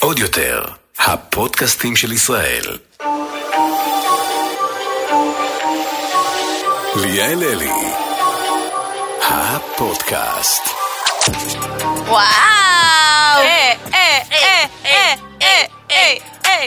עוד יותר, הפודקאסטים של ישראל. ליאל אלי, הפודקאסט. וואו! אה, אה, אה, אה, אה, אה,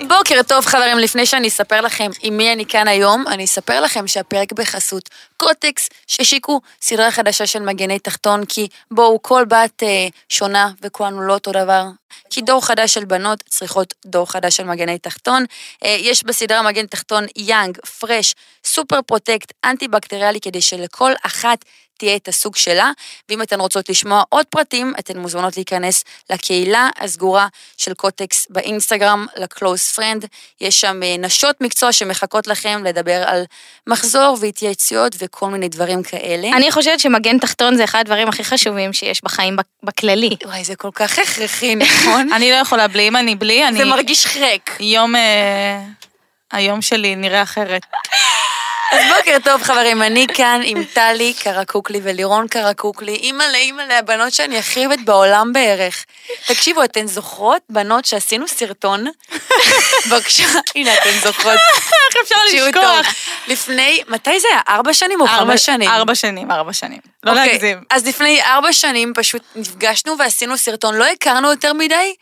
אה. בוקר טוב חברים, לפני שאני אספר לכם עם מי אני כאן היום, אני אספר לכם שהפרק בחסות קוטקס, שהשיקו סדרה חדשה של מגני תחתון, כי בואו, כל בת אה, שונה וכולנו לא אותו דבר. כי דור חדש של בנות צריכות דור חדש של מגני תחתון. אה, יש בסדרה מגן תחתון young, fresh, super protect, אנטי בקטריאלי, כדי שלכל אחת תהיה את הסוג שלה, ואם אתן רוצות לשמוע עוד פרטים, אתן מוזמנות להיכנס לקהילה הסגורה של קוטקס באינסטגרם, ל-close friend. יש שם אה, נשות מקצוע שמחכות לכם לדבר על מחזור והתייעצויות וכל מיני דברים כאלה. אני חושבת שמגן תחתון זה אחד הדברים הכי חשובים שיש בחיים בכללי. וואי, זה כל כך הכרחי, נכון? אני לא יכולה בלי, אם אני בלי, אני... זה מרגיש חרק. יום... אה, היום שלי נראה אחרת. אז בוקר טוב חברים, אני כאן עם טלי קרקוקלי ולירון קרקוקלי, אימא'לה, אימא'לה, הבנות שאני הכי אוהבת בעולם בערך. תקשיבו, אתן זוכרות, בנות, שעשינו סרטון? בבקשה, הנה, אתן זוכרות. איך אפשר תקשיבו לשכוח? לפני, מתי זה היה? ארבע שנים או חמש שנים? ארבע שנים, ארבע שנים. לא אוקיי, להגזים. אז לפני ארבע שנים פשוט נפגשנו ועשינו סרטון, לא הכרנו יותר מדי,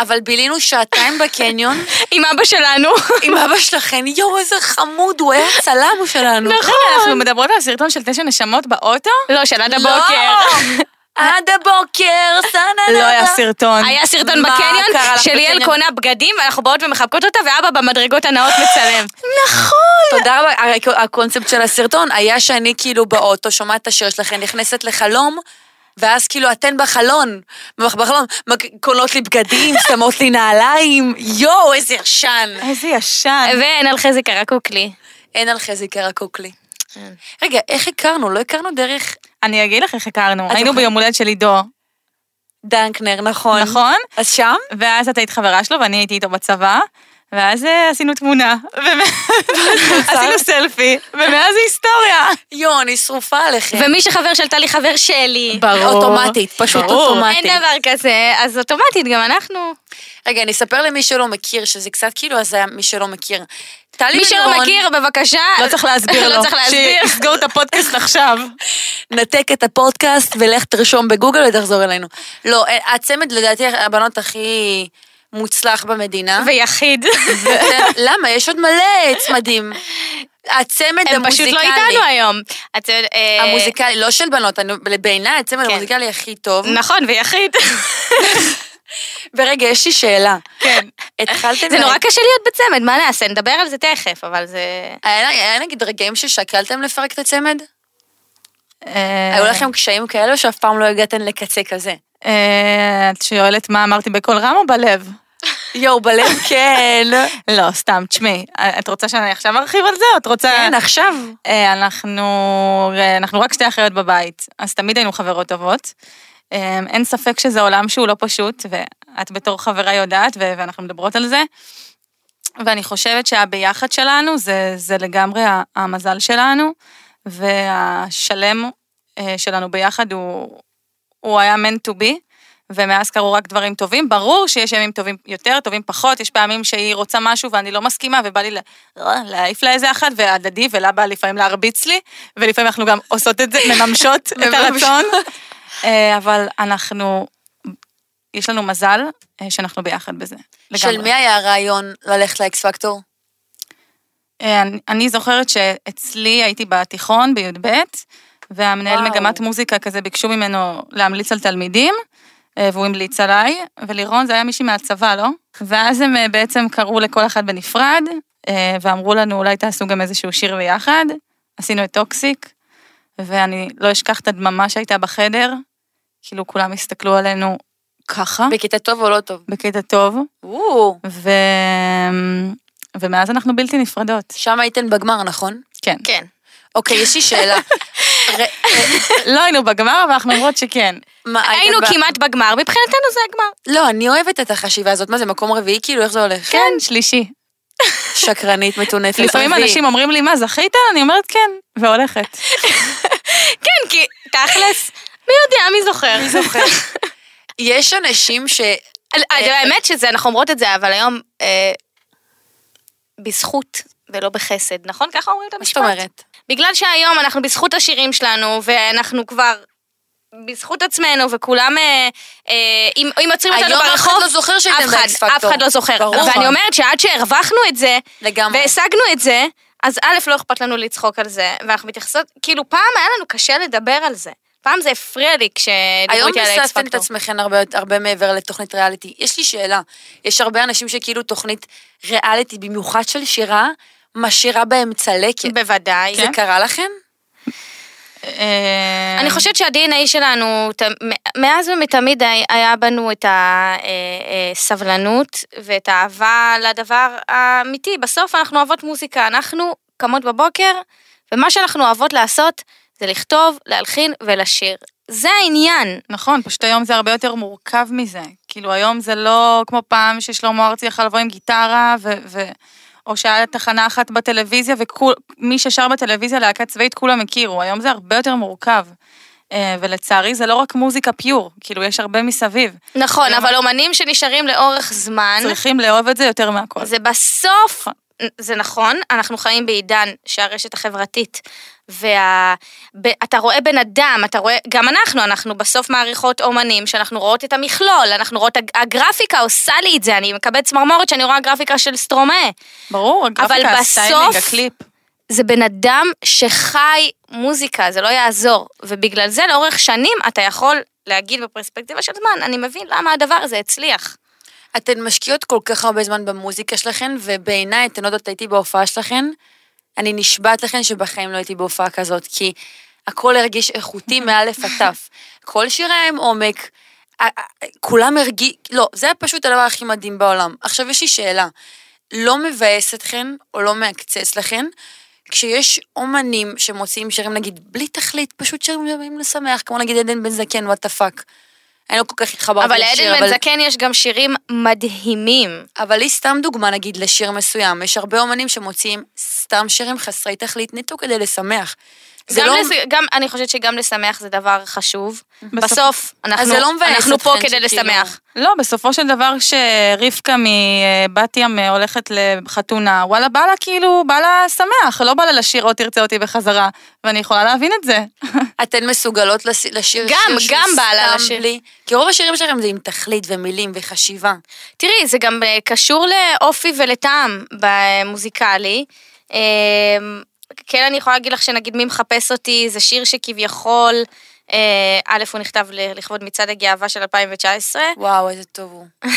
אבל בילינו שעתיים בקניון עם אבא שלנו. עם אבא שלכן, יואו, איזה חמוד, הוא היה הצלם שלנו. נכון, אנחנו מדברות על סרטון של תשע נשמות באוטו? לא, של עד לא. הבוקר. עד הבוקר, סננה. לא היה סרטון. היה סרטון בקניון שליאל? קונה בגדים, ואנחנו באות ומחבקות אותה, ואבא במדרגות הנאות מצלם. נכון. תודה רבה, הקונספט של הסרטון היה שאני כאילו באוטו, שומעת את השיר שלכם, נכנסת לחלום, ואז כאילו אתן בחלון, בחלון, קונות לי בגדים, שמות לי נעליים, יואו, איזה ישן. איזה ישן. ואין על חזי קרקוקלי. אין על חזי קרקוקלי. רגע, איך הכרנו? לא הכרנו דרך אני אגיד לך איך הכרנו. היינו? ביום הולדת של עידו, דנקנר, נכון? נכון? אז שם? ואז את היית חברה שלו ואני הייתי איתו בצבא, ואז אה, עשינו תמונה, עשינו סלפי, ומאז זה היסטוריה. יואו, אני שרופה עליכם. ומי שחבר של טלי חבר שלי. ברור. אוטומטית, פשוט. אוטומטית. אין דבר כזה, אז אוטומטית גם אנחנו. רגע, אני אספר למי שלא מכיר, שזה קצת כאילו הזיה, מי שלא מכיר. טלי מי שלא מכיר, בבקשה. לא צריך להסביר לו. לא צריך להסביר. שיסגור את הפודקאסט עכשיו. נתק את הפודקאסט ולך תרשום בגוגל ותחזור אלינו. לא, הצמד לדעתי הבנות הכי מוצלח במדינה. ויחיד. למה? יש עוד מלא צמדים. הצמד הם פשוט המוזיקלי. לא איתנו היום. יודעת, אה, המוזיקלי, לא של בנות, בעיניי הצמד כן. המוזיקלי הכי טוב. נכון, ויחיד. ורגע, יש לי שאלה. כן. התחלתם... זה נורא קשה להיות בצמד, מה נעשה? נדבר על זה תכף, אבל זה... היה נגיד רגעים ששקלתם לפרק את הצמד? אה, היו לכם קשיים כאלה או שאף פעם לא הגעתם לקצה כזה? אה, את שואלת מה אמרתי בקול רם או בלב? יואו, בלב כן. לא, סתם, תשמעי, את רוצה שאני עכשיו ארחיב על זה, או את רוצה... כן, עכשיו. אה, אנחנו, אה, אנחנו רק שתי אחיות בבית, אז תמיד היינו חברות טובות. אה, אין ספק שזה עולם שהוא לא פשוט, ואת בתור חברה יודעת, ואנחנו מדברות על זה. ואני חושבת שהביחד שלנו זה, זה לגמרי המזל שלנו, והשלם אה, שלנו ביחד הוא, הוא היה meant to be, ומאז קרו רק דברים טובים. ברור שיש ימים טובים יותר, טובים פחות, יש פעמים שהיא רוצה משהו ואני לא מסכימה, ובא לי לה- להעיף לה איזה אחת, והדדי, ולה בא לפעמים להרביץ לי, ולפעמים אנחנו גם עושות את זה, מממשות את הרצון. אה, אבל אנחנו, יש לנו מזל אה, שאנחנו ביחד בזה. של. מי היה הרעיון ללכת לאקס פקטור? אה, אני- אני זוכרת שאצלי הייתי בתיכון, בי"ב, והמנהל וואו. מגמת מוזיקה כזה ביקשו ממנו להמליץ על תלמידים, אה, והוא המליץ עליי, ולירון זה היה מישהי מהצבא, לא? ואז הם אה, בעצם קראו לכל אחד בנפרד, אה, ואמרו לנו אולי תעשו גם איזשהו שיר ביחד, עשינו את טוקסיק, ואני לא אשכח את הדממה שהייתה בחדר, כאילו כולם הסתכלו עלינו ככה, בקטע טוב או לא טוב? בקטע טוב, או, ו... ומאז אנחנו בלתי נפרדות. שם הייתן בגמר, נכון? כן. כן. אוקיי, יש לי שאלה. לא היינו בגמר, אבל אנחנו אומרות שכן. היינו כמעט בגמר, מבחינתנו זה הגמר. לא, אני אוהבת את החשיבה הזאת. מה זה, מקום רביעי? כאילו, איך זה הולך? כן, שלישי. שקרנית, מטונפת. לפעמים. אנשים אומרים לי, מה, זכית? אני אומרת כן, והולכת. כן, כי תכלס, מי יודע, מי זוכר? מי זוכר? יש אנשים ש... אה, האמת שזה, אנחנו אומרות את זה, אבל היום אה, בזכות ולא בחסד, נכון? ככה אומרים את מה זאת המשפט? אומרת? בגלל שהיום אנחנו בזכות השירים שלנו, ואנחנו כבר בזכות עצמנו, וכולם, אה, אה, אם אם עוצרים אותנו היום ברחוב, אף אחד לא זוכר שהייתם באקס פקטור. אף אחד לא זוכר. ברור. ואני אומרת שעד שהרווחנו את זה, לגמרי. והשגנו את זה, אז א', לא אכפת לנו לצחוק על זה, ואנחנו מתייחסות, כאילו פעם היה לנו קשה לדבר על זה. פעם זה הפריע לי כשדיברו היום איתי על האקס הססתם את פקטור. עצמכם הרבה, הרבה מעבר לתוכנית ריאליטי. יש לי שאלה, יש הרבה אנשים שכאילו תוכנית ריאליטי, במיוחד של שירה, משאירה בהם צלקת. בוודאי. זה קרה לכם? אה, אני חושבת שה-DNA שלנו, מאז ומתמיד היה- בנו את הסבלנות ואת האהבה לדבר האמיתי. בסוף אנחנו אוהבות מוזיקה, אנחנו קמות בבוקר, ומה שאנחנו אוהבות לעשות זה לכתוב, להלחין ולשיר. זה העניין. נכון, פשוט היום זה הרבה יותר מורכב מזה. כאילו היום זה לא כמו פעם ששלמה ארצי יכול לבוא עם גיטרה, ו... ו... או שהיה תחנה אחת בטלוויזיה, ומי ששר בטלוויזיה להקה צבאית כולם הכירו. היום זה הרבה יותר מורכב. אה, ולצערי זה לא רק מוזיקה פיור, כאילו יש הרבה מסביב. נכון, אבל אומנים שנשארים לאורך זמן, צריכים לאהוב את זה יותר מהכל. זה בסוף, זה נכון, אנחנו חיים בעידן שהרשת החברתית וה... ב- אתה רואה בן אדם, אתה רואה, גם אנחנו, אנחנו בסוף מעריצות אומנים, שאנחנו רואות את המכלול, אנחנו רואות, הג- הגרפיקה עושה לי את זה, אני מקבלת צמרמורת שאני רואה גרפיקה של סטרומאה. ברור, הגרפיקה, הסטיילינג, הקליפ. זה בן אדם שחי מוזיקה, זה לא יעזור. ובגלל זה לאורך שנים אתה יכול להגיד בפרספקטיבה של זמן, אני מבין למה הדבר הזה הצליח. אתן משקיעות כל כך הרבה זמן במוזיקה שלכן, ובעיניי, אתן לא יודעות, הייתי בהופעה שלכן, אני נשבעת לכן שבחיים לא הייתי בהופעה כזאת, כי הכל הרגיש איכותי מאלף עד תף. כל שיר היה עם עומק, כולם הרגיש, לא, זה היה פשוט הדבר הכי מדהים בעולם. עכשיו יש לי שאלה, לא מבאס אתכן, או לא מעקצץ לכן, כשיש אומנים שמוציאים שירים, נגיד, בלי תכלית, פשוט שירים שבאים לשמח, כמו נגיד עדן בן זקן, what the fuck. אני לא כל כך התחברתי אבל לשיר, לעדן בן זקן יש גם שירים מדהימים. אבל היא סתם דוגמה, נגיד, לשיר מסוים. יש הרבה אומנים שמוציאים סתם שירים חסרי תכלית נטו כדי לשמח. זה גם, לא... לס... גם, אני חושבת שגם לשמח זה דבר חשוב. בסוף- בסוף, אנחנו, אז זה לא מבאס אנחנו פה כדי שכאילו- לשמח. לא, בסופו של דבר שרבקה מבת ים הולכת לחתונה, וואלה, בא לה כאילו, בא לה שמח, לא בא לה לשיר עוד תרצה אותי בחזרה, ואני יכולה להבין את זה. אתן מסוגלות לש... לשיר גם- שיר גם שהוא בא לה לשיר. בלי... כי רוב השירים שלכם זה עם תכלית ומילים וחשיבה. תראי, זה גם אה, קשור לאופי ולטעם במוזיקלי. כן, אני יכולה להגיד לך שנגיד מי מחפש אותי, זה שיר שכביכול, אה, א', הוא נכתב לכבוד מצעד הגאווה של 2019, וואו, איזה טוב הוא.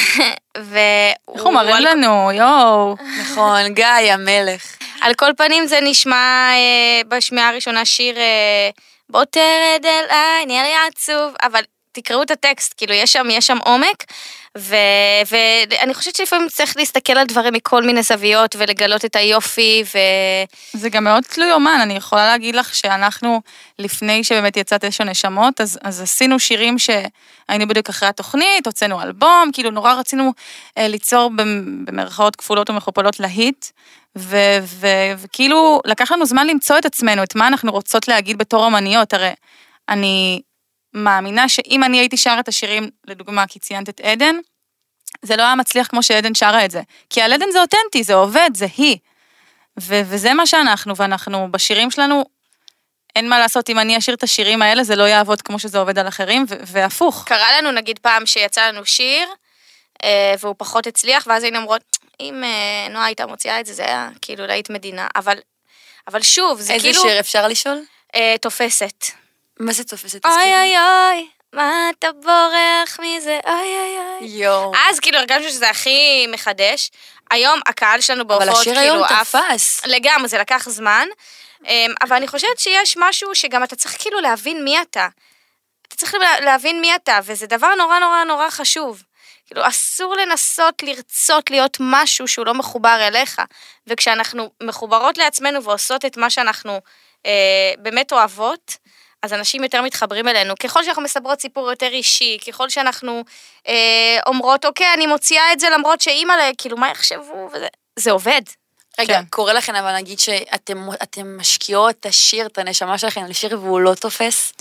והוא... איך הוא על- לנו, יואו. נכון, גיא המלך. על כל פנים זה נשמע אה, בשמיעה הראשונה שיר אה, בוא תרד אליי, נהיה לי עצוב, אבל תקראו את הטקסט, כאילו יש שם, יש שם עומק, ו, ואני חושבת שלפעמים צריך להסתכל על דברים מכל מיני זוויות ולגלות את היופי, ו... זה גם מאוד תלוי אומן, אני יכולה להגיד לך שאנחנו, לפני שבאמת יצאת אש הנשמות, אז, אז עשינו שירים שהיינו בדיוק אחרי התוכנית, הוצאנו אלבום, כאילו נורא רצינו אה, ליצור במ- במרכאות כפולות ומכופלות להיט, וכאילו לקח לנו זמן למצוא את עצמנו, את מה אנחנו רוצות להגיד בתור אמניות, הרי אני מאמינה שאם אני הייתי שרה את השירים, לדוגמה, כי ציינת את עדן, זה לא היה מצליח כמו שעדן שרה את זה. כי על עדן זה אותנטי, זה עובד, זה היא. ו- וזה מה שאנחנו, ואנחנו בשירים שלנו, אין מה לעשות, אם אני אשיר את השירים האלה, זה לא יעבוד כמו שזה עובד על אחרים, ו- והפוך. קרה לנו נגיד פעם שיצא לנו שיר, אה, והוא פחות הצליח, ואז היינו אומרות, אם אה, נועה הייתה מוציאה את זה, זה היה כאילו להיט מדינה, אבל, אבל שוב, זה איזה כאילו... שיר אפשר לשאול? אה, תופסת. מה זה תופסת? אוי תזכירי? אוי אוי, מה אתה בורח מזה, אוי אוי אוי. יואו. אז כאילו הרגשנו שזה הכי מחדש. היום הקהל שלנו אבל בהופעות השיר כאילו היום עף. תפס. לגמרי, זה לקח זמן. אמ, אבל אני חושבת שיש משהו שגם אתה צריך כאילו להבין מי אתה. אתה צריך לה- להבין מי אתה, וזה דבר נורא נורא נורא חשוב. כאילו, אסור לנסות לרצות להיות משהו שהוא לא מחובר אליך. וכשאנחנו מחוברות לעצמנו ועושות את מה שאנחנו אה, באמת אוהבות, אז אנשים יותר מתחברים אלינו. ככל שאנחנו מספרות סיפור יותר אישי, ככל שאנחנו אה, אומרות, אוקיי, אני מוציאה את זה למרות שאימא, כאילו, מה יחשבו? וזה, זה עובד. רגע, כן. קורה לכם אבל נגיד שאתם אתם משקיעות את השיר, את הנשמה שלכם לשיר והוא לא תופס?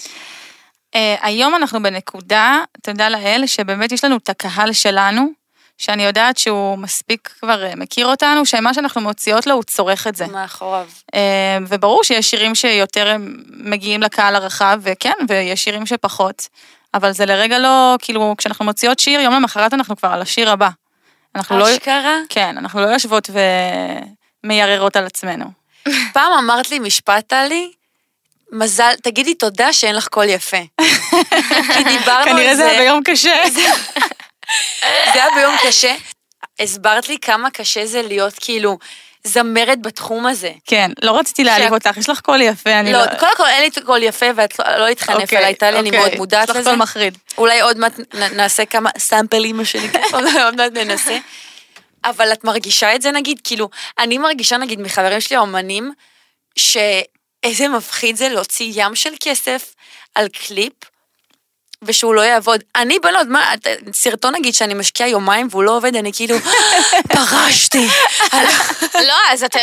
אה, היום אנחנו בנקודה, תודה לאל, שבאמת יש לנו את הקהל שלנו, שאני יודעת שהוא מספיק כבר אה, מכיר אותנו, שמה שאנחנו מוציאות לו, הוא צורך את זה. מאחוריו. אה, וברור שיש שירים שיותר מגיעים לקהל הרחב, וכן, ויש שירים שפחות. אבל זה לרגע לא, כאילו, כשאנחנו מוציאות שיר, יום למחרת אנחנו כבר על השיר הבא. אנחנו לא... אשכרה? כן, אנחנו לא יושבות ומייררות על עצמנו. פעם אמרת לי משפט, טלי, מזל, תגידי תודה שאין לך קול יפה. כי דיברנו כנראה על זה זה, היה ביום קשה. זה היה ביום קשה. הסברת לי כמה קשה זה להיות כאילו זמרת בתחום הזה. כן, לא רציתי להעליב אותך, יש לך קול יפה, אני לא, לא... קודם כל אין לי קול יפה ואת לא- לא אוקיי, אליי, טלי, אני אוקיי, מאוד מודעת יש לך לזה. קול מחריד. אולי עוד מעט נעשה כמה סאמפלים, מה שנקרא, עוד מעט ננסה. אבל את מרגישה את זה נגיד, כאילו, אני מרגישה נגיד מחברים שלי האומנים, שאיזה מפחיד זה להוציא ים של כסף על קליפ, ושהוא לא יעבוד. אני בלוד, מה, סרטון נגיד שאני משקיעה יומיים והוא לא עובד, אני כאילו, פרשתי. לא, אז את,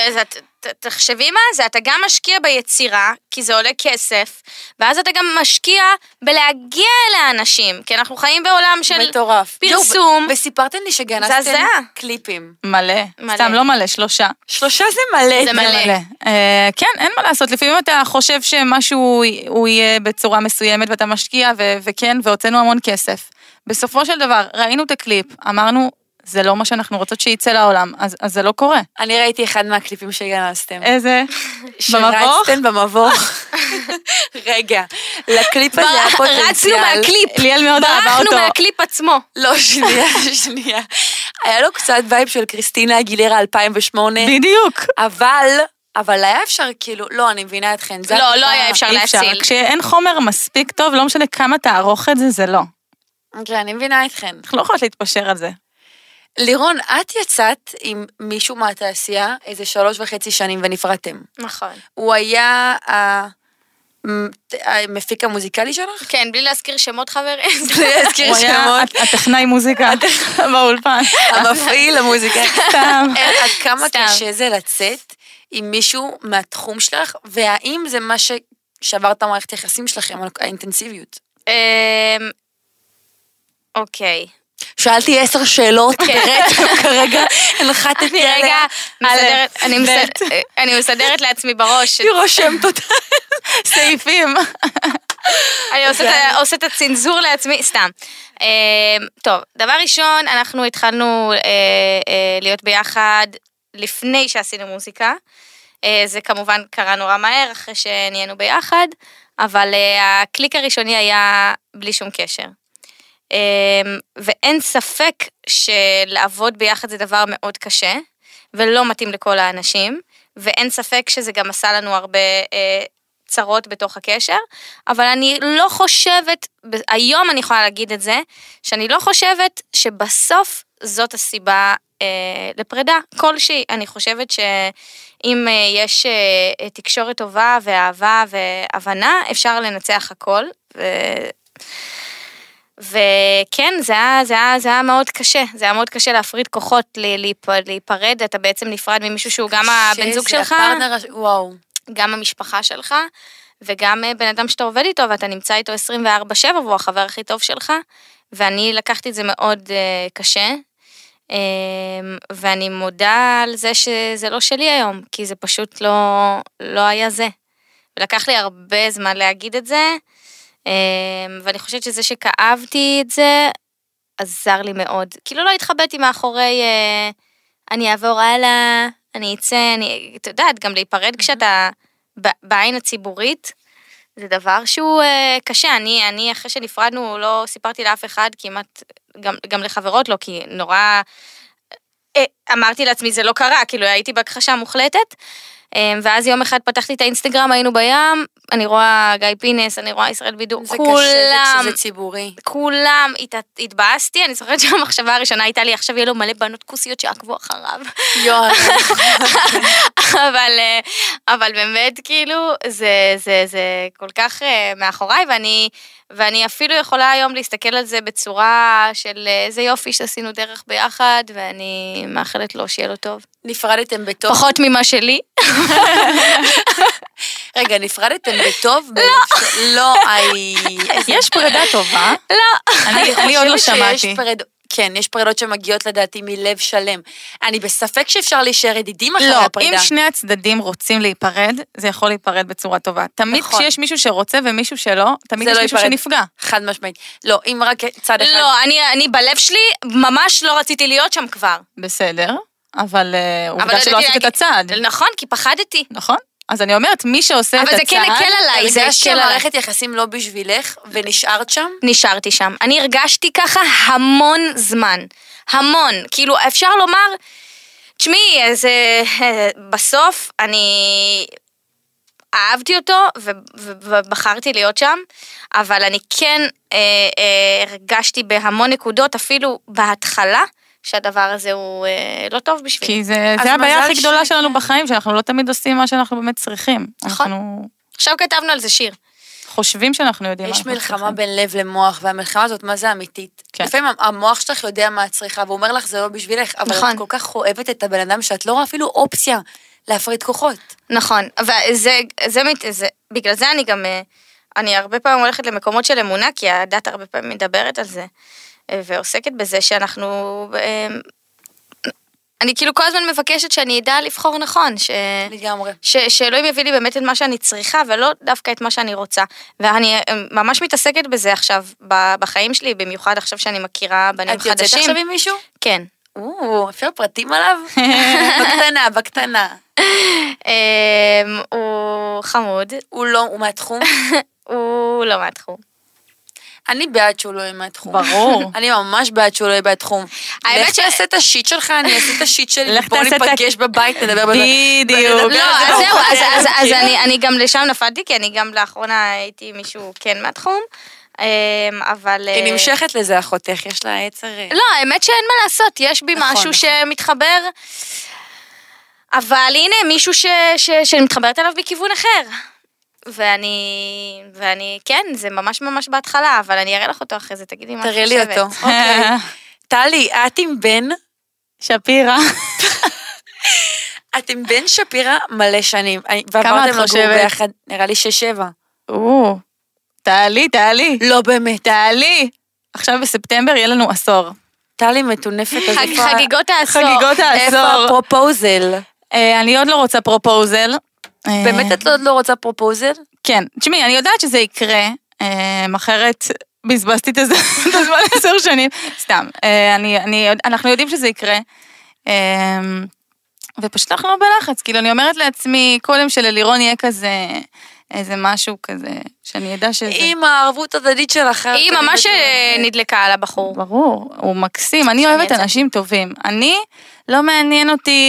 ת- תחשבי מה זה, אתה גם משקיע ביצירה, כי זה עולה כסף, ואז אתה גם משקיע בלהגיע לאנשים, כי אנחנו חיים בעולם של מטורף. פרסום. יואו, וסיפרתם לי שגנזתם. קליפים. מלא. מלא. סתם לא מלא, שלושה. שלושה זה מלא. זה מלא. אה, כן, אין מה לעשות, לפעמים אתה חושב שמשהו הוא יהיה בצורה מסוימת ואתה משקיע, ו- וכן, והוצאנו המון כסף. בסופו של דבר, ראינו את הקליפ, אמרנו, זה לא מה שאנחנו רוצות שייצא לעולם, אז, אז זה לא קורה. אני ראיתי אחד מהקליפים שגנזתם. איזה? במבוך? שרצתם במבוך. רגע, לקליפ הזה היה פוטנציאל. רצנו מהקליפ, ליאל מאוד אהבה ברחנו אותו. מהקליפ עצמו. לא, שנייה, שנייה. היה לו קצת וייב של קריסטינה אגילרה 2008, בדיוק. אבל, אבל היה אפשר כאילו, לא, אני מבינה אתכן. זה לא, לא היה אפשר. להציל. כשאין חומר מספיק טוב, לא משנה כמה תערוך את זה, זה לא. אוקיי, אני מבינה אתכן. אנחנו לא יכולות להתפשר על זה. לירון, את יצאת עם מישהו מהתעשייה איזה שלוש וחצי שנים ונפרדתם. נכון. הוא היה המפיק המוזיקלי שלך? כן, בלי להזכיר שמות חברים. בלי להזכיר הוא היה שמות. הט- הטכנאי מוזיקה באולפן. המפעיל המוזיקה. סתם. איך- עד כמה. קשה זה לצאת עם מישהו מהתחום שלך, והאם זה מה ששבר את המערכת היחסים שלכם, האינטנסיביות? אמ, אוקיי. שאלתי עשר שאלות ברצף כרגע, הנחתתי רגע עליה. אני. מסד- אני מסדרת לעצמי בראש. היא רושמת אותה. סעיפים. אני עושה את הצנזור לעצמי, סתם. אמ, טוב, דבר ראשון, אנחנו התחלנו אה, אה, להיות ביחד לפני שעשינו מוזיקה. אה, זה כמובן קרה נורא מהר, אחרי שנהיינו ביחד, אבל אה, הקליק הראשוני היה בלי שום קשר. אמ, ואין ספק שלעבוד ביחד זה דבר מאוד קשה, ולא מתאים לכל האנשים, ואין ספק שזה גם עשה לנו הרבה אה, צרות בתוך הקשר, אבל אני לא חושבת, היום אני יכולה להגיד את זה, שאני לא חושבת שבסוף זאת הסיבה אה, לפרידה כלשהי. אני חושבת שאם אה, יש אה, תקשורת טובה ואהבה והבנה, אפשר לנצח הכל. ו... וכן, זה היה, זה, היה, זה היה מאוד קשה, זה היה מאוד קשה להפריד כוחות, להיפרד, אתה בעצם נפרד ממישהו שהוא גם הבן זוג שלך, הפרטנר הש- וואו. גם המשפחה שלך, וגם אה, בן אדם שאתה עובד איתו ואתה נמצא איתו 24-7 והוא החבר הכי טוב שלך, ואני לקחתי את זה מאוד uh, קשה, um, ואני מודה על זה שזה לא שלי היום, כי זה פשוט לא, לא היה זה. ולקח לי הרבה זמן להגיד את זה, ואני חושבת שזה שכאבתי את זה, עזר לי מאוד. כאילו לא התחבאתי מאחורי uh, אני אעבור הלאה, אני אצא, אני, את יודעת, גם להיפרד כשאתה ב- בעין הציבורית, זה דבר שהוא uh, קשה. אני, אני, אחרי שנפרדנו, לא סיפרתי לאף אחד, כמעט, גם, גם לחברות לא, כי נורא... אה, אמרתי לעצמי, זה לא קרה, כאילו הייתי בהכחשה מוחלטת. אה, ואז יום אחד פתחתי את האינסטגרם, היינו בים, אני רואה גיא פינס, אני רואה ישראל בידור, זה כולם, קשה כשזה ציבורי. כולם, הת- התבאסתי, אני זוכרת שהמחשבה הראשונה הייתה לי, עכשיו יהיה לו מלא בנות כוסיות שיעקבו אחריו. יואו, אבל, אה, אבל באמת, כאילו, זה, זה, זה כל כך אה, מאחוריי, ואני, ואני אפילו יכולה היום להסתכל על זה בצורה של אה, איזה יופי שעשינו דרך ביחד, ואני מאחלת לו שיהיה לו טוב. נפרדתם בטוב? פחות ממה שלי. רגע, נפרדתם בטוב? לא. לא, איי... יש פרידה טובה. לא. אני עוד לא שמעתי. כן, יש פרידות שמגיעות לדעתי מלב שלם. אני בספק שאפשר להישאר ידידים אחרי לא, הפרידה. אם שני הצדדים רוצים להיפרד, זה יכול להיפרד בצורה טובה. תמיד נכון. כשיש מישהו שרוצה ומישהו שלא, תמיד יש לא מישהו ייפרד. שנפגע. חד משמעית. לא, אם רק צד אחד. לא, אני, אני בלב שלי ממש לא רציתי להיות שם כבר. בסדר, אבל אה, אבל עובדה שלא עשית את הצעד, נכון, כי פחדתי. נכון? אז אני אומרת, מי שעושה את אבל הצעד... זה כן הקל עליי, זה הרגשת הקל עליי. שהמערכת יחסים לא בשבילך, ונשארת שם? נשארתי שם. אני הרגשתי ככה המון זמן. המון. כאילו, אפשר לומר, תשמעי, זה... בסוף אני אהבתי אותו ובחרתי להיות שם, אבל אני כן אה, אה, הרגשתי בהמון נקודות, אפילו בהתחלה, שהדבר הזה הוא אה, לא טוב בשבילי. כי זה, אז זה הבעיה הכי גדולה ש- שלנו בחיים, שאנחנו לא תמיד עושים מה שאנחנו באמת צריכים. נכון. אנחנו עכשיו כתבנו על זה שיר. חושבים שאנחנו יודעים מה יש אנחנו מלחמה צריכים. בין לב למוח, והמלחמה הזאת, מה זה אמיתית? כן. לפעמים המוח שלך יודע מה את צריכה, והוא אומר לך, זה לא בשבילך, אבל נכון. את כל כך אוהבת את הבן אדם שאת לא רואה אפילו אופציה להפריד כוחות. נכון, וזה, זה, מת- זה, בגלל זה אני גם, אה, אני הרבה פעמים הולכת למקומות של אמונה, כי הדת הרבה פעמים מדברת על זה, ועוסקת בזה שאנחנו, אה, אני כאילו כל הזמן מבקשת שאני אדע לבחור נכון, ש... לגמרי. ש, שאלוהים יביא לי באמת את מה שאני צריכה, ולא דווקא את מה שאני רוצה. ואני אה, ממש מתעסקת בזה עכשיו, בחיים שלי, במיוחד עכשיו שאני מכירה בנים את יוצאת חדשים. עכשיו עם מישהו? כן. או, אפשר פרטים עליו? בקטנה, בקטנה. אה, הוא חמוד, הוא לא, הוא מהתחום? הוא לא מהתחום. אני בעד שהוא לא יהיה מהתחום. ברור. אני ממש בעד שהוא לא יהיה מהתחום. האמת לך ש- תעשה את השיט שלך, אני אעשה את השיט שלי, בוא ניפגש בבית, נדבר בזה. בדיוק. לא, על זה אז זהו, בארוחת אז. אני, גם לשם נפלתי, כי אני גם לאחרונה הייתי מישהו כן מהתחום, אמ, אבל... היא אה, נמשכת לזה, אחותך, יש לה עצר... אה, לא, האמת שאין מה לעשות, יש בי נכון, משהו נכון. שמתחבר, אבל הנה, מישהו שאני מתחברת אליו מכיוון אחר. ואני, ואני, כן, זה ממש ממש בהתחלה, אבל אני אראה לך אותו אחרי זה, תגידי מה את תראה לי חושבת. אותו. אוקיי. טלי, את עם בן, שפירא. את עם בן שפירא מלא שנים. כמה את חושבת? ביחד, נראה לי שש-שבע. או, תעלי, תעלי. לא באמת. תעלי. עכשיו בספטמבר יהיה לנו עשור. טלי מטונפת, איפה- חגיגות העשור. חגיגות איפה העשור. הפרופוזל? אה, אני עוד לא רוצה פרופוזל. אה, באמת את עוד לא רוצה פרופוזל? כן. תשמעי, אני יודעת שזה יקרה, אה, אחרת בזבזתי את הז- את הזמן עשר שנים. סתם. אה, אני, אני, אנחנו יודעים שזה יקרה. אה, ופשוט אנחנו לא בלחץ. כאילו, אני אומרת לעצמי, קודם שללירון יהיה כזה, איזה משהו כזה, שאני אדע שזה... עם הערבות הדדית שלך. היא ממש. אה, נדלקה על הבחור. ברור, הוא מקסים, אני אוהבת. אנשים טובים. אני, לא מעניין אותי,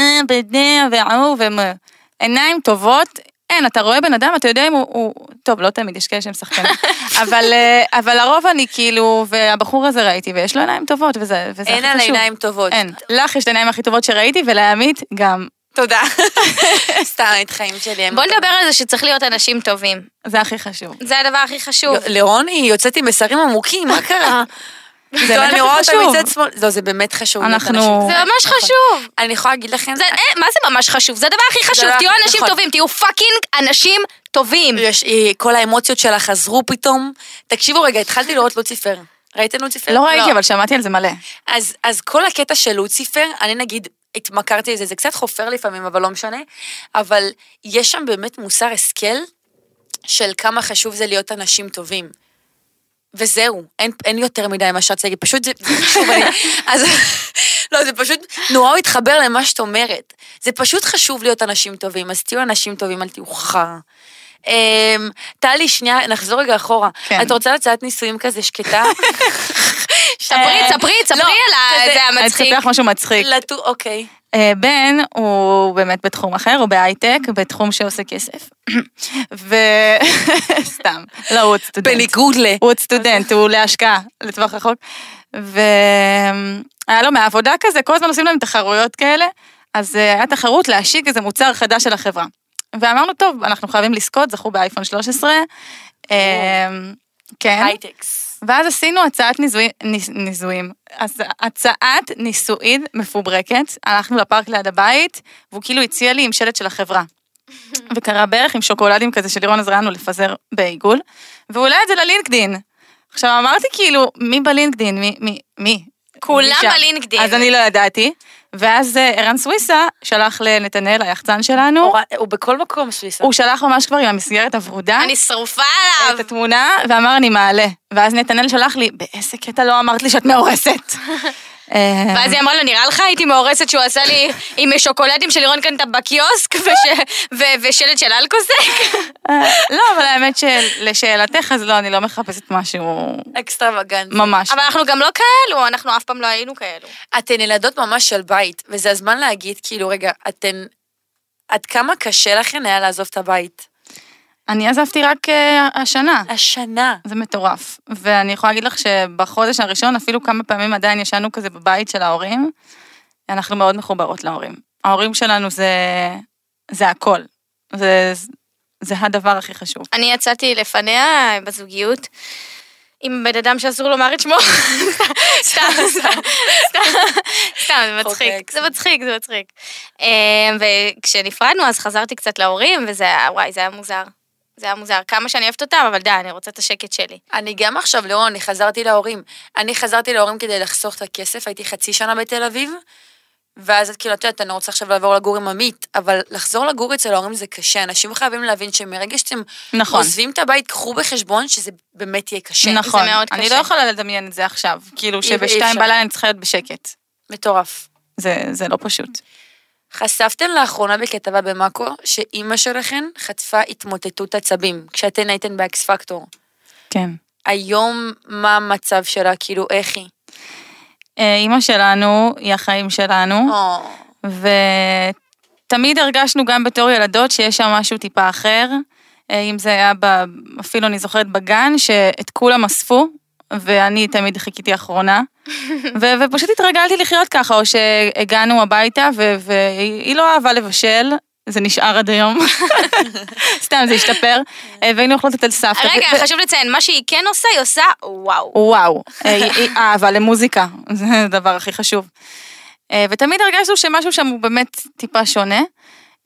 אה, בדה וההוא ומה. עיניים טובות, אין, אתה רואה בן אדם, אתה יודע אם הוא, הוא... טוב, לא תמיד, יש כאלה שהם שחקנים. אבל, אה, אבל לרוב אני כאילו, והבחור הזה ראיתי, ויש לו עיניים טובות, וזה, וזה הכי אין חשוב. על עיניים טובות. אין. לך יש את העיניים הכי טובות שראיתי, ולעמית גם. תודה. סתם, את חיים שלי. בוא טובים. נדבר על זה שצריך להיות אנשים טובים. זה הכי חשוב. זה הדבר הכי חשוב. לירון היא יוצאת עם מסרים עמוקים, מה קרה? זה באמת אני רואה אותה חשוב. מצד שמאל. לא, זה באמת חשוב. אנחנו-. זה ממש נכון. חשוב. אני יכולה להגיד לכם, זה, אה, מה זה ממש חשוב? זה הדבר הכי חשוב, תהיו אנשים נכון. טובים, תהיו fucking אנשים טובים. יש, כל האמוציות שלה חזרו פתאום. תקשיבו רגע, התחלתי לראות לוציפר. ראיתם לוציפר? לא ראיתי, אבל שמעתי על זה מלא. אז, אז כל הקטע של לוציפר, אני נגיד התמכרתי לזה, זה קצת חופר לפעמים, אבל לא משנה, אבל יש שם באמת מוסר השכל של כמה חשוב זה להיות אנשים טובים. וזהו, אין, אין יותר מדי מה שרציתי להגיד, פשוט זה, חשוב, אני, אז, לא, זה פשוט נורא הוא התחבר למה שאת אומרת. זה פשוט חשוב להיות אנשים טובים, אז תהיו אנשים טובים, אל תהיו חרא. אמ, טלי, שנייה, נחזור רגע אחורה. כן. את רוצה לצאת נישואים כזה שקטה? ספרי, אה, ספרי, ספרי לא, על זה אני המצחיק. אספר לך משהו מצחיק. לטו, אוקיי. אה, בן הוא באמת בתחום אחר, הוא בהייטק, בתחום שעושה כסף. ו... סתם, לא, הוא עוד סטודנט. בניגוד ל... הוא עוד סטודנט, הוא להשקעה, לטווח רחוק. והיה לו מהעבודה כזה, כל הזמן עושים להם תחרויות כאלה, אז אה, היה תחרות להשיק איזה מוצר חדש של החברה. ואמרנו, טוב, אנחנו חייבים לזכות, זכו באייפון 13. אה, כן. הייטקס. ואז עשינו הצעת ניזויים, ניס, ניזויים, אז הצעת נישואין מפוברקת, הלכנו לפארק ליד הבית, והוא כאילו הציע לי עם שלט של החברה. וקרה בערך עם שוקולדים כזה שלירון עזרה לנו לפזר בעיגול, והוא העלה את זה ללינקדין. עכשיו אמרתי כאילו, מי בלינקדין? מי? מי? מי? כולם? בלינקדין. אז אני לא ידעתי. ואז אה, ערן סוויסה שלח לנתנאל, היחצן שלנו, הוא- הוא בכל מקום סוויסה. הוא שלח ממש כבר עם המסגרת הוורודה. אני שרופה את עליו. התמונה, ואמר אני מעלה. ואז נתנאל שלח לי, באיזה קטע לא אמרת לי שאת מאורסת. אה, ואז היא אמרה לו, נראה לך הייתי מאורסת שהוא עשה לי עם שוקולדים שלירון קנתה בקיוסק וש- ו- ושלט של אלקוסק? אה, לא, אבל האמת שלשאלתך, אז לא, אני לא מחפשת משהו אקסטרווגנט. ממש. אבל אנחנו גם לא כאלו, אנחנו אף פעם לא היינו כאלו. אתן ילדות ממש של בית, וזה הזמן להגיד, כאילו, רגע, אתן... עד כמה קשה לכן היה לעזוב את הבית? אני עזבתי רק אה, השנה. השנה. זה מטורף. ואני יכולה להגיד לך שבחודש הראשון, אפילו כמה פעמים עדיין ישנו כזה בבית של ההורים, אנחנו מאוד מחוברות להורים. ההורים שלנו זה, זה הכל. זה, זה הדבר הכי חשוב. אני יצאתי לפניה בזוגיות. עם בן אדם שאסור לומר את שמו. סתם, סתם, זה מצחיק. זה מצחיק, זה מצחיק. אה, וכשנפרדנו אז חזרתי קצת להורים, וזה היה, וואי, זה היה מוזר. זה היה מוזר. כמה שאני אוהבת אותם, אבל די, אני רוצה את השקט שלי. אני גם עכשיו, לירון, אני חזרתי להורים. אני חזרתי להורים כדי לחסוך את הכסף, הייתי חצי שנה בתל אביב, ואז את כאילו, את יודעת, אני רוצה עכשיו לעבור לגור עם עמית, אבל לחזור לגור אצל ההורים זה קשה. אנשים חייבים להבין שמרגע שאתם נכון. עוזבים את הבית, קחו בחשבון שזה באמת יהיה קשה. נכון. זה מאוד אני קשה. לא יכולה לדמיין את זה עכשיו. כאילו אי- אי שבשתיים. בלילה אני צריכה להיות בשקט. מטורף. זה, זה לא פשוט. חשפתם לאחרונה בכתבה במאקו שאימא שלכן חטפה התמוטטות עצבים כשאתן הייתן באקס פקטור. כן. היום מה המצב שלה, כאילו איך היא? אה, אימא שלנו היא החיים שלנו. או, ותמיד הרגשנו גם בתור ילדות שיש שם משהו טיפה אחר. אה, אם זה היה, ב... אפילו אני זוכרת בגן, שאת כולם אספו, ואני תמיד חיכיתי אחרונה. ו... ופשוט התרגלתי לחיות ככה, או שהגענו הביתה ו... והיא לא אהבה לבשל. זה נשאר עד היום, סתם זה השתפר, אה, והיינו אוכלות אצל סבתא. רגע, ו- חשוב לציין, מה שהיא כן עושה, היא עושה וואו. וואו, היא- אהבה למוזיקה, זה הדבר הכי חשוב. אה, ותמיד הרגשנו שמשהו שם הוא באמת טיפה שונה,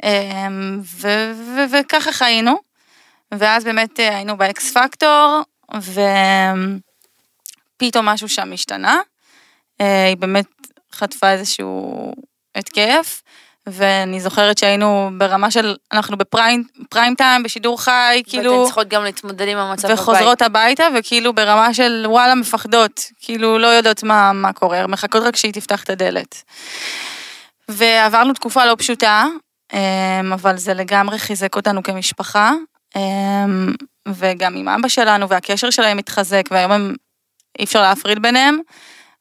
אה, ו- ו- וככה חיינו. ואז באמת אה, היינו באקס פקטור, ופתאום משהו שם השתנה. אה, היא באמת חטפה איזשהו התקף, ואני זוכרת שהיינו ברמה של, אנחנו בפריים פריים טיים, בשידור חי, כאילו... ואתן צריכות גם להתמודד עם המצב בבית. וחוזרות הביתה, וכאילו ברמה של וואלה מפחדות, כאילו לא יודעות מה, מה קורה, מחכות רק שהיא תפתח את הדלת. ועברנו תקופה לא פשוטה, אמ, אבל זה לגמרי חיזק אותנו כמשפחה, אמ, וגם עם אבא שלנו, והקשר שלהם התחזק, והיום הם, אי אפשר להפריד ביניהם.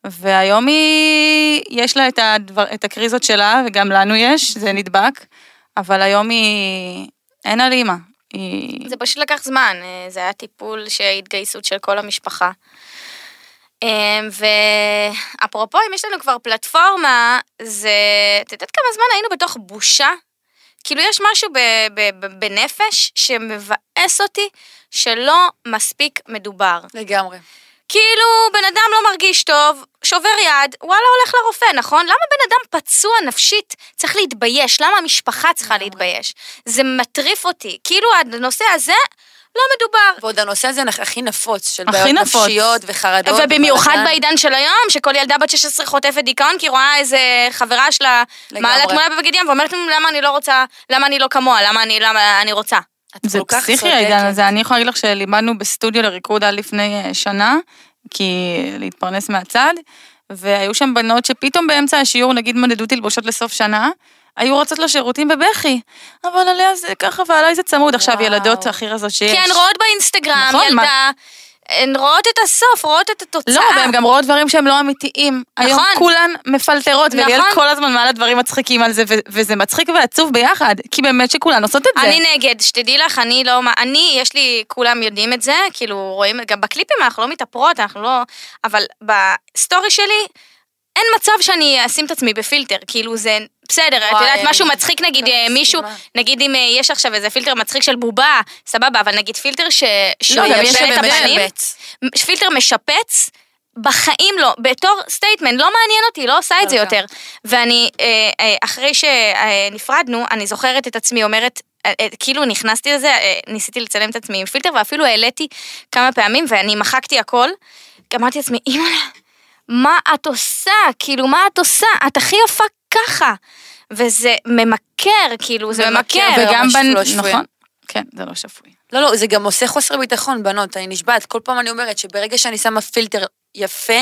והיום היא, יש לה את, הדבר, את הקריזות שלה, וגם לנו יש, זה נדבק, אבל היום היא, אין על אימא. היא... זה פשוט לקח זמן, אה, זה היה טיפול שהתגייסות של כל המשפחה. אה, ואפרופו, אם יש לנו כבר פלטפורמה, זה... את יודעת כמה זמן היינו בתוך בושה? כאילו יש משהו ב- ב- ב- בנפש שמבאס אותי שלא מספיק מדובר. לגמרי. כאילו, בן אדם לא מרגיש טוב, שובר יד, וואלה הולך לרופא, נכון? למה בן אדם פצוע נפשית צריך להתבייש? למה המשפחה צריכה להתבייש? זה מטריף אותי. כאילו, הנושא הזה לא מדובר. ועוד הנושא הזה הכי נפוץ, של בעיות נפוץ. נפשיות וחרדות. ובמיוחד ובלגן. בעידן של היום, שכל ילדה בת 16 חוטפת דיכאון, כי רואה איזה חברה שלה. מעלה תמונה בבגד ים, ואומרת לנו למה אני לא רוצה, למה אני לא כמוה, למה אני, למה אני רוצה. זה פסיכי. העידן הזה, אני יכולה להגיד לך שלימדנו בסטודיו לריקוד עד לפני אה, שנה, כי להתפרנס מהצד, והיו שם בנות שפתאום באמצע השיעור, נגיד מדדו תלבושות לסוף שנה, היו רוצות לשירותים בבכי, אבל עליה זה ככה ועליי זה צמוד, עכשיו וואו. ילדות הכי רזות שיש. כי הן רואות באינסטגרם, נכון, ילדה, הן רואות את הסוף, רואות את התוצאה. לא, והן גם רואות דברים שהם לא אמיתיים. היום נכון. כולן מפלטרות, נכון. וליאל כל הזמן מעלה דברים מצחיקים על זה, ו- וזה מצחיק ועצוב ביחד, כי באמת שכולן עושות את זה. אני נגד, שתדעי לך, אני לא, אני, יש לי, כולם יודעים את זה, כאילו רואים, גם בקליפים אנחנו לא מתאפרות, אנחנו לא, אבל בסטורי שלי, אין מצב שאני אשים את עצמי בפילטר, כאילו זה, בסדר, את יודעת, משהו מצחיק נגיד לא אה, מישהו. נגיד אם אה, יש עכשיו איזה פילטר מצחיק של בובה, סבבה, אבל נגיד פילטר ש... שהוא גם יש יפה את הפנים. פילטר משפץ, בחיים לא, בתור סטייטמנט, לא מעניין אותי, לא עושה את זה אוקיי. יותר. ואני, אה, אחרי שנפרדנו, אני זוכרת את עצמי אומרת, כאילו נכנסתי לזה, ניסיתי לצלם את עצמי עם פילטר, ואפילו העליתי כמה פעמים, ואני מחקתי הכל. אמרתי לעצמי, אימא, מה את עושה? כאילו, מה את עושה? את הכי יפה ככה. וזה ממכר, כאילו, זה ממכר, ממכר. וגם- בנ... לא שפוי. נכון. כן, זה לא שפוי. לא, לא, זה גם עושה חוסר ביטחון, בנות, אני נשבעת. כל פעם אני אומרת שברגע שאני שמה פילטר יפה,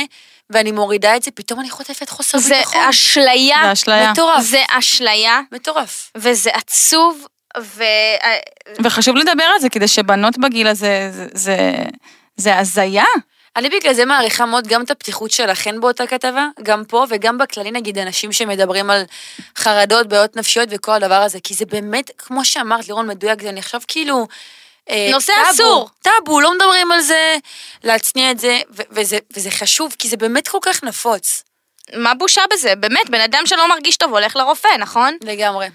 ואני מורידה את זה, פתאום אני חוטפת חוסר זה ביטחון. אשליה. זה אשליה. מטורף. זה אשליה, מטורף. וזה עצוב, ו... וחשוב לדבר על זה, כדי שבנות בגיל הזה, זה- זה... זה הזיה. אני בגלל זה מעריכה מאוד גם את הפתיחות שלכן באותה כתבה, גם פה וגם בכללי נגיד אנשים שמדברים על חרדות, בעיות נפשיות וכל הדבר הזה, כי זה באמת, כמו שאמרת, לירון מדויק, זה נחשב כאילו... אה, נושא טאבו, אסור. טאבו, לא מדברים על זה, להצניע את זה, ו- וזה, וזה חשוב, כי זה באמת כל כך נפוץ. מה בושה בזה? באמת, בן אדם שלא מרגיש טוב הולך לרופא, נכון? לגמרי.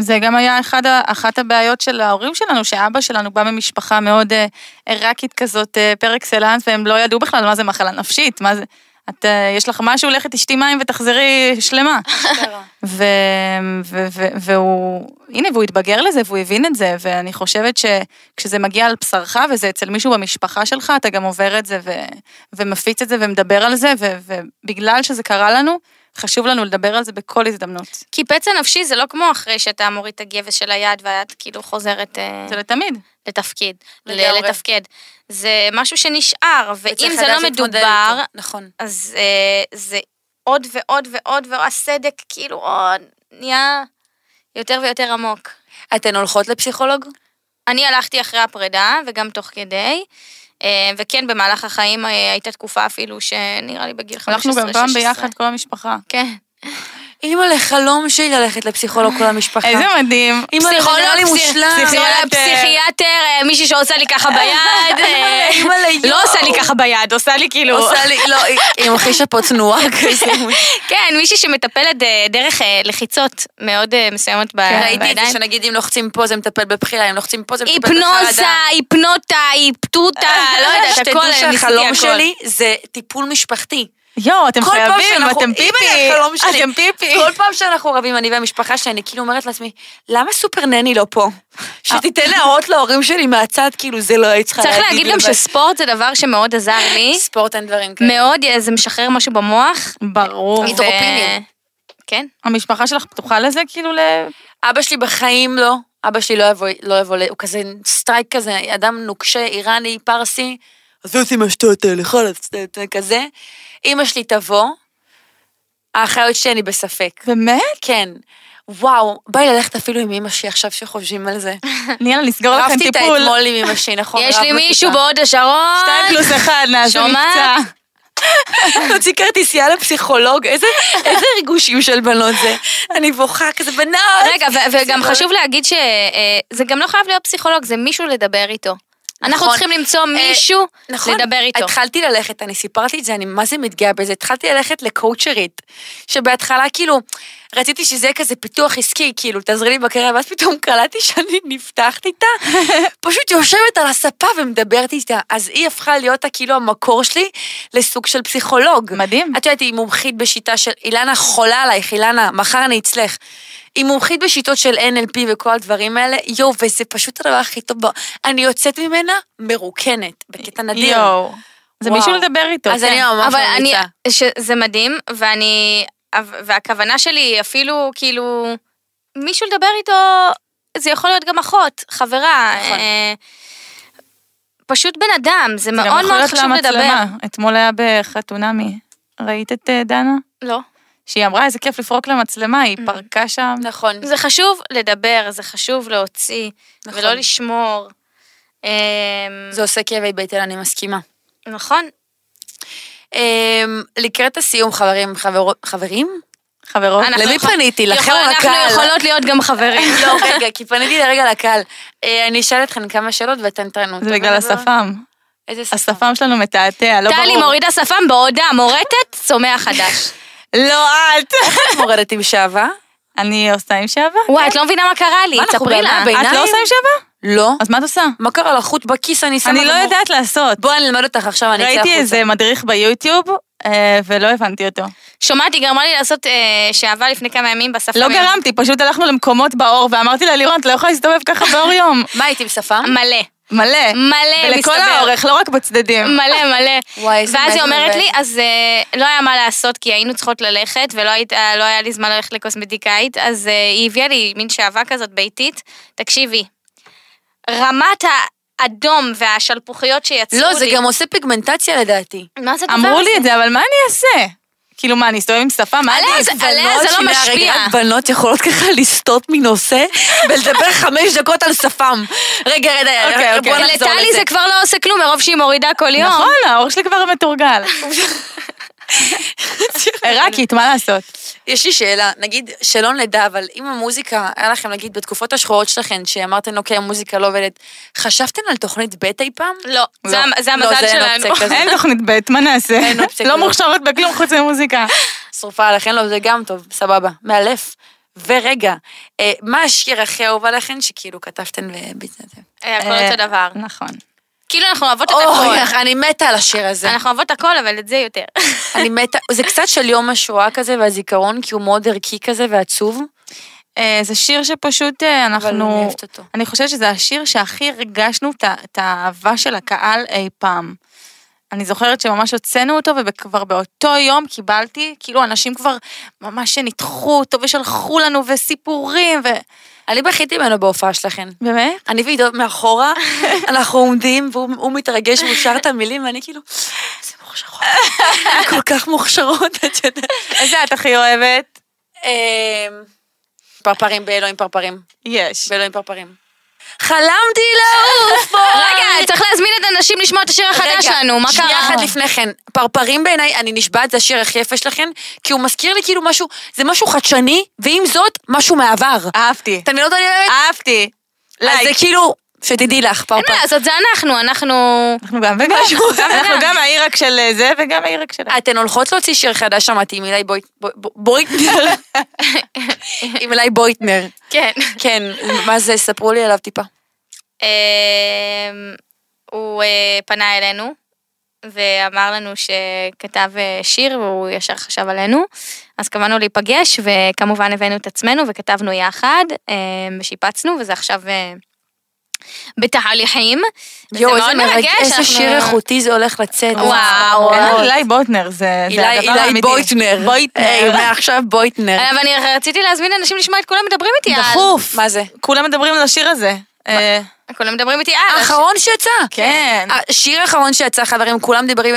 זה גם היה אחד, אחת הבעיות של ההורים שלנו, שאבא שלנו בא ממשפחה מאוד אה, עיראקית כזאת, אה, פר אקסלנס, והם לא ידעו בכלל מה זה מחלה נפשית, מה זה... את, אה, יש לך משהו, לכי תשתי מים ותחזרי שלמה. ו, ו, ו, והוא, הנה, והוא התבגר לזה והוא הבין את זה, ואני חושבת שכשזה מגיע על בשרך וזה אצל מישהו במשפחה שלך, אתה גם עובר את זה ו, ומפיץ את זה ומדבר על זה, ו, ובגלל שזה קרה לנו, חשוב לנו לדבר על זה בכל הזדמנות. כי פצע נפשי זה לא כמו אחרי שאתה מוריד את הגבס של היד ואת כאילו חוזרת אה, זה לתמיד. לתפקיד, לגמרי. לתפקד. זה משהו שנשאר, ואם זה לא מדובר. נכון. אז אה, זה עוד ועוד ועוד, והסדק כאילו עוד נהיה יותר ויותר עמוק. אתן הולכות לפסיכולוג? אני הלכתי אחרי הפרידה, וגם תוך כדי, וכן, במהלך החיים אה, הייתה תקופה אפילו שנראה לי בגיל 15-16. הלכנו גם פעם ביחד, כל המשפחה. כן. אימא לחלום שלי ללכת לפסיכולוג כל המשפחה. איזה מדהים. אימא נראה לי מושלם. פסיכיאטר, אה, מישהי שעושה לי ככה ביד. אה, אימא ליום. לא עושה לי ככה ביד, עושה לי כאילו... עושה לי, לא, היא- מכחישה פה תנועה כזה. כן, מישהי שמטפלת אה, דרך אה, לחיצות מאוד אה, מסוימות ב- ראיתי את זה בידיים. שנגיד אם לוחצים פה זה מטפל בבחילה, אם לוחצים פה זה מטפל בחרדה. היפנוזה, היפנוטה, היפטוטה, לא יודעת, שתדעו הכל, ניסיתי שהחלום. שלי זה טיפול משפחתי. יואו, אתם כל פעם חייבים, אתם פיפי. אתם פיפי. כל פעם שאנחנו רבים, אני והמשפחה שלי, אני כאילו אומרת לעצמי, למה סופר נני לא פה? שתיתן הערות להורים שלי מהצד, כאילו זה לא היית צריכה צריך להגיד להגיד גם. שספורט זה דבר שמאוד עזר לי, ספורט אין דברים כאלה. מאוד, אה, זה משחרר משהו במוח. ברור. אנדורפינים. כן. המשפחה שלך פתוחה לזה, כאילו ל... אבא שלי בחיים לא, אבא שלי לא יבוא, לא יבוא, הוא כזה strict כזה, אדם נוקשה, איראני, פרסי, אז לא עושים השטויות האלה, חלאס, כזה. אמא שלי תבוא, האחיות שלי אני בספק. באמת? כן. וואו, בא לי ללכת אפילו עם אמא שלי עכשיו שחושבים על זה. ניאלה, נסגור לכם רבתי איתה טיפול. אתמול עם אמא שלי, נכון? יש לי מישהו. בהוד השרון. שתיים פלוס אחד, נעשה? מבצע. להוציא כרטיסייה לפסיכולוג, איזה ריגושים של בנות זה. אני בוכה כזה, בנות. רגע, וגם חשוב להגיד שזה גם לא חייב להיות פסיכולוג, זה מישהו לדבר איתו. אנחנו נכון. צריכים למצוא אה, מישהו נכון, לדבר איתו. התחלתי ללכת, אני סיפרתי את זה, אני מה זה מתגאה בזה, התחלתי ללכת לקואוצ'רית, שבהתחלה כאילו, רציתי שזה יהיה כזה פיתוח עסקי, כאילו, תעזרי לי בקריירה, ואז פתאום קלטתי שאני נפתחת איתה, פשוט יושבת על הספה ומדברת איתה, אז היא הפכה להיות כאילו המקור שלי לסוג של פסיכולוג. מדהים. את יודעת, היא מומחית בשיטה של, אילנה חולה עלייך, אילנה, מחר אני אצלך. היא מומחית בשיטות של NLP וכל הדברים האלה, יואו, וזה פשוט הדבר הכי טוב, אני יוצאת ממנה מרוקנת, בקטע נדיר. יואו. זה. מישהו לדבר איתו. אז כן. אני ממש אבל אני, ממליצה. שזה מדהים, ואני, והכוונה שלי היא אפילו, כאילו, מישהו לדבר איתו, זה יכול להיות גם אחות, חברה. נכון. אה, פשוט בן אדם, זה זה גם מאוד יכול מאוד להיות חשוב לדבר. למצלמה. אתמול היה בחתונמי. ראית את אה, דנה? לא. שהיא אמרה, איזה כיף לפרוק למצלמה, היא פרקה שם. נכון. זה חשוב לדבר, זה חשוב להוציא, נכון. ולא לשמור. אה, זה עושה כאבי בטן, אני מסכימה. נכון. אמ, לקראת הסיום, חברים, חברות, חברים? חברות. אנחנו למי יכול- פניתי? לכם או אנחנו לקהל? יכולות להיות גם חברים. לא, רגע, כי פניתי לרגע לקהל. אה, אני אשאל אתכן כמה שאלות ואתן תענו. זה בגלל לדבר? השפם. איזה שפם? השפם שלנו מתעתע, לא ברור. טלי מורידה שפם בעודה מורטת, צומח חדש. לא את. מורדת עם שעווה? אני עושה עם שעווה? וואי, את לא מבינה מה קרה לי, תספרי לה. את לא עושה עם שעווה? לא. אז מה את עושה? מה קרה לך? חוט בכיס אני שמה אני לא. יודעת לעשות. בואי אני אלמד אותך עכשיו, אני אצא החוצה. ראיתי איזה מדריך ביוטיוב, אה, ולא הבנתי אותו. שומעת, היא גרמה לי לעשות אה, שעבה לפני כמה ימים בשפה. לא גרמתי, פשוט הלכנו למקומות באור, ואמרתי לה, לירון, את לא יכולה להסתובב ככה באור יום. מה הייתי שפם? מלא. מלא. מלא, ולכל מסתבר. האורך, לא רק בצדדים. מלא מלא. וואי, איזה ואז היא אומרת. לי, אז אה, לא היה מה לעשות, כי היינו צריכות ללכת, ולא היית- לא היה לי זמן ללכת לקוסמטיקאית, אז אה, היא הביאה לי מין שעווה כזאת ביתית. תקשיבי, רמת האדום והשלפוחיות שיצאו לי... לא, זה גם עושה פיגמנטציה לדעתי. מה זה הדבר אמרו הזה? לי את זה, אבל מה אני אעשה? כאילו מה, אני אסתובב עם שפה? מה עליה. זה- עליה זה לא משפיע. רגע, בנות יכולות ככה לסטות מנושא ולדבר חמש דקות על שפם. רגע, רגע, אוקיי, בוא אוקיי. נחזור לטלי לזה. זה כבר לא עושה כלום, מרוב שהיא מורידה כל יום. נכון, האור שלי כבר מתורגל. עיראקית, מה לעשות? יש לי שאלה, נגיד שלא נדע, אבל אם המוזיקה, היה לכם נגיד בתקופות השחורות שלכם, שאמרתם אוקיי, המוזיקה לא עובדת, חשבתם על תוכנית ב' אי פעם? לא, זה לא. זה לא, המזל זה אין שלנו. אופציה כזאת. אין תוכנית ב', מה נעשה? אין אופציה לא. מוכשרות בכלום חוץ ממוזיקה. שרופה עליכם, לא, זה גם טוב, סבבה, מאלף. ורגע, אה, מה השיר הכי אהוב עליכם שכאילו כתבתם וביצעתם? הכל אה, אותו דבר. נכון. כאילו אנחנו אוהבות את אוי, הכל. אני מתה על השיר הזה. אנחנו אוהבות הכל, אבל את זה יותר. אני מתה, זה קצת של יום השואה כזה והזיכרון, כי הוא מאוד ערכי כזה ועצוב, אה, זה שיר שפשוט אה, אבל אני אנחנו... אוהבת אותו. אני חושבת שזה השיר שהכי הרגשנו את האהבה של הקהל אי פעם. אני זוכרת שממש הוצאנו אותו, וכבר באותו יום קיבלתי, כאילו אנשים כבר ממש ניתחו אותו ושלחו לנו וסיפורים, ו... אני בכיתי ממנו בהופעה שלכם. באמת? אני ועידו מאחורה, אנחנו עומדים, והוא הוא מתרגש והוא שר את המילים, ואני כאילו, איזה מוכשרות. כל כך מוכשרות, את יודעת. איזה את הכי אוהבת? אמ, פרפרים באלוהים פרפרים. יש. באלוהים פרפרים. חלמתי לעוף בו. רגע, צריך להזמין את האנשים לשמוע את השיר החדש שלנו, מה שנייה קרה? אחת לפני כן, פרפרים בעיניי, אני נשבעת, זה השיר הכי יפה שלכם, כי הוא מזכיר לי כאילו משהו, זה משהו חדשני, ועם זאת, משהו מהעבר. אהבתי. אתה מבינות מה אני אומרת? אהבתי. אז זה. כאילו, שתדעי לך, אין פרפר. מה לעשות, זה אנחנו, אנחנו... אנחנו גם וגם. אנחנו גם העיראק של זה וגם העיראק של... אתן הולכות להוציא שיר חדש, שמעתי, עם אילי בויט- בו- בו- בויטנר. עם אילי בויטנר. כן. כן, מה זה, ספרו לי עליו טיפה. אמ, הוא אה, פנה אלינו ואמר לנו שכתב אה, שיר והוא ישר חשב עלינו, אז קבענו להיפגש וכמובן הבאנו את עצמנו וכתבנו יחד אמ, ושיפצנו וזה עכשיו אה, בתהליכים. יואו, איזה מאוד מרגש, איזה שיר איכותי זה הולך לצאת. וואו. אילי בוטנר, זה אילי הדבר אילי האמיתי. בויטנר. בויטנר. היי, מעכשיו בויטנר. אבל אני רציתי להזמין אנשים לשמוע את כולם מדברים איתי על... דחוף. מה זה? כולם מדברים על השיר הזה. אה, כולם מדברים איתי על... האחרון שיצא. כן. השיר האחרון שיצא, חברים, כולם מדברים...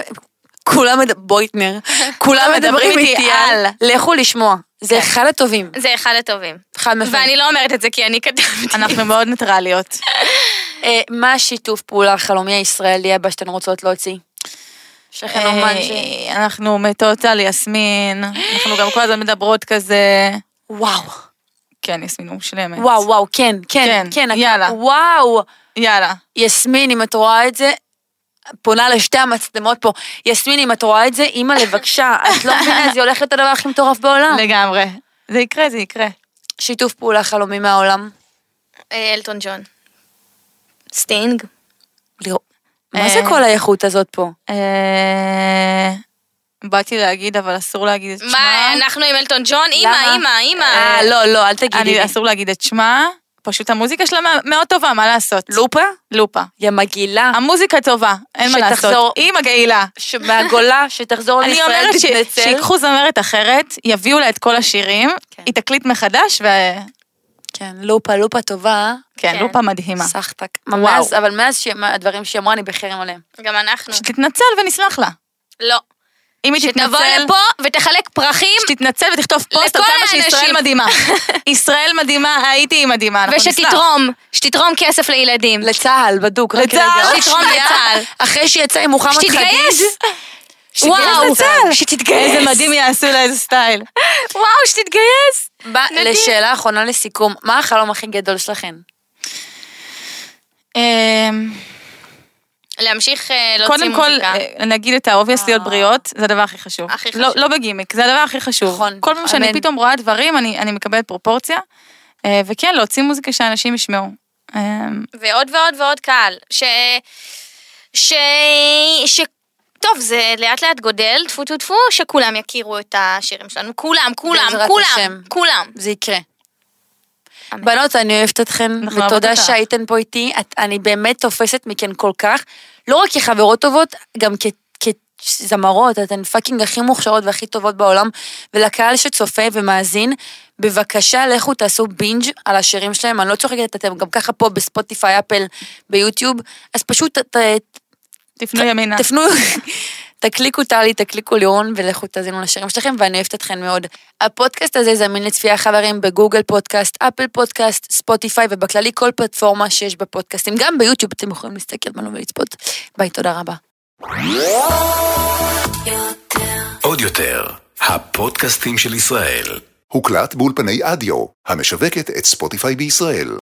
כולם מדברים... בויטנר. כולם מדברים איתי על... לכו לשמוע. זה אחד הטובים. זה אחד הטובים. חד משמעית. ואני לא אומרת את זה כי אני כתבתי. אנחנו מאוד ניטרליות. אה, מה השיתוף פעולה החלומי הישראלי הבא שאתן רוצות להוציא? יש לכם אומן ש... אנחנו מתות על יסמין, אנחנו גם כל הזמן מדברות כזה. וואו. כן, יסמין מושלמת. וואו, וואו, כן, כן, כן, כן. יאללה. וואו. יאללה. יסמין, אם את רואה את זה, פונה לשתי המצלמות פה. יסמין, אם את רואה את זה, אימא לבקשה, את לא מבינה, זה הולך להיות הדבר הכי מטורף בעולם. לגמרי. זה יקרה, זה יקרה. שיתוף פעולה חלומי מהעולם. אה, אלטון ג'ון. סטינג. לראות- מה אה. זה כל האיכות הזאת פה? אה, באתי להגיד, אבל אסור להגיד את שמה. מה, אנחנו עם אלטון ג'ון? אימא, אימא, אימא. אה, לא, לא, אל תגידי אסור להגיד את שמה. פשוט המוזיקה שלה מאוד טובה, מה לעשות? לופה? לופה. יא מגעילה. המוזיקה טובה, אין מה לעשות. היא מגעילה. מהגולה, שתחזור אני לישראל, אומרת ש- תתנצל. שיקחו זמרת אחרת, יביאו לה את כל השירים, כן. היא תקליט מחדש, כן, לופה, לופה טובה. וכן, כן. לופה מדהימה. סחטק. וואו. מאז, אבל מאז הדברים שהיא אמרה, אני בחרם עליהם. גם אנחנו. שתתנצל ונסלח לה. לא. אם היא שתבוא תתנצל, לפה ותחלק פרחים, שתתנצל ותכתוב פוסט על כמה שישראל. מדהימה. ישראל מדהימה, הייתי מדהימה, אנחנו נסלח. ושתתרום, שתתרום כסף לילדים. לצה"ל, בדוק. לצה"ל, שתתרום לצה"ל. אחרי שיצא עם מוחמד חדיד. שתתגייס. וואו, לצה"ל. שתתגייס. איזה מדהים יעשו לה, איזה סטייל. וואו, שתתגייס. בא- לשאלה אחרונה לסיכום, מה החלום הכי גדול שלכם? אמ, להמשיך אה, להוציא קודם מוזיקה. כל, אה, נגיד את ה obvious להיות בריאות, זה הדבר הכי חשוב. הכי לא- חשוב. לא בגימיק, זה הדבר הכי חשוב. נכון, כל פעם שאני. פתאום רואה דברים, אני אני מקבלת פרופורציה. אה, וכן, להוציא מוזיקה שאנשים ישמעו. אה, ועוד ועוד ועוד קהל. ש... ש... ש... טוב, זה לאט לאט גודל, טפו טפו טפו, שכולם יכירו את השירים שלנו. כולם, כולם, כולם, השם. כולם. זה יקרה. בנות, אני אוהבת אתכן, ותודה. שהייתן פה איתי. את- אני באמת תופסת מכן כל כך, לא רק כחברות טובות, גם כ- כזמרות, אתן fucking הכי מוכשרות והכי טובות בעולם, ולקהל שצופה ומאזין, בבקשה לכו תעשו בינג' על השירים שלהם, אני לא צוחקת, אתם גם ככה פה בספוטיפיי, אפל, ביוטיוב, אז פשוט ת- ת- תפנו ימינה. תפנו, תקליקו טלי, תקליקו לירון, ולכו תאזינו לשירים שלכם, ואני אוהבת אתכן מאוד. הפודקאסט הזה זמין לצפייה חברים בגוגל פודקאסט, אפל פודקאסט, ספוטיפיי, ובכללי כל פלטפורמה שיש בפודקאסטים. גם ביוטיוב אתם יכולים להסתכל בנו ולצפות. ביי, תודה רבה. עוד יותר, הפודקאסטים של ישראל. הוקלט באולפני אדיו, המשווקת את ספוטיפיי בישראל.